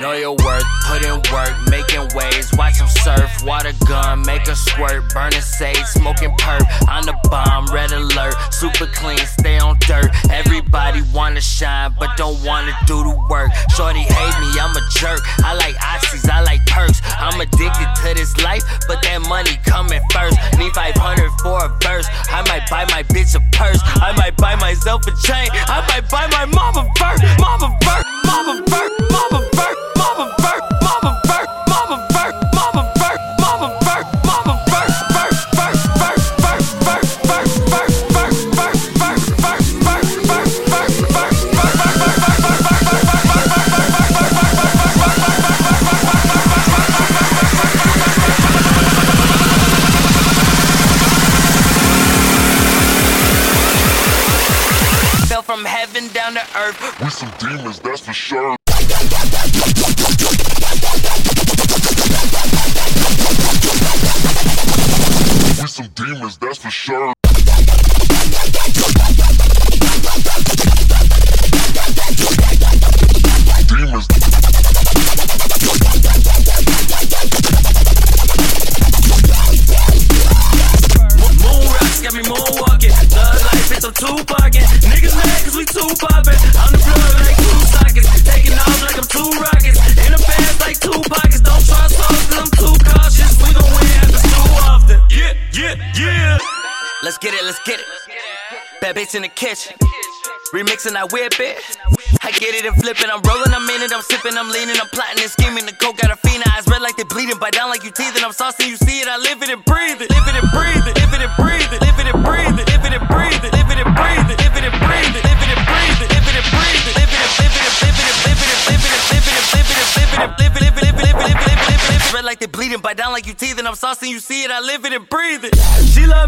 Know your worth, put in work, making waves. Watch them surf, water gun, make a squirt. Burning sage, smoking perp. On the bomb, red alert. Super clean, stay on dirt. Everybody wanna shine, but don't wanna do the work. Shorty hate me, I'm a jerk. I like oxys, I like perks. I'm addicted to this life, but that money coming first. Need 500 for a verse. I might buy my bitch a purse. I might buy myself a chain. I might buy my mama vert. Mama vert. Mama to earth. We some demons, that's for sure. We some demons, that's for sure. Demons. Moon rocks got me moonwalking. Thug life, bitch, I'm Tupac-ing. Too poppin'. I'm the plug like two sockets. Taking off like I'm two rockets. In the pants like two pockets. Don't trust hoes cause I'm too cautious. We gon' win after too often. Yeah, yeah, yeah. Let's get it, let's get it. Bad bitch in the kitchen. Remixing, I whip it. I get it and flip it. I'm rolling, I'm in it, I'm sipping, I'm leaning, I'm plotting and scheming. The coke got a fiend, eyes red like they bleeding, bite down like you teething. I'm saucing, you see it, I live it and breathe it. Live it and breathe it, like they bleeding, bite down like you teething. I'm saucing, you see it, I live it and breathe it. She love.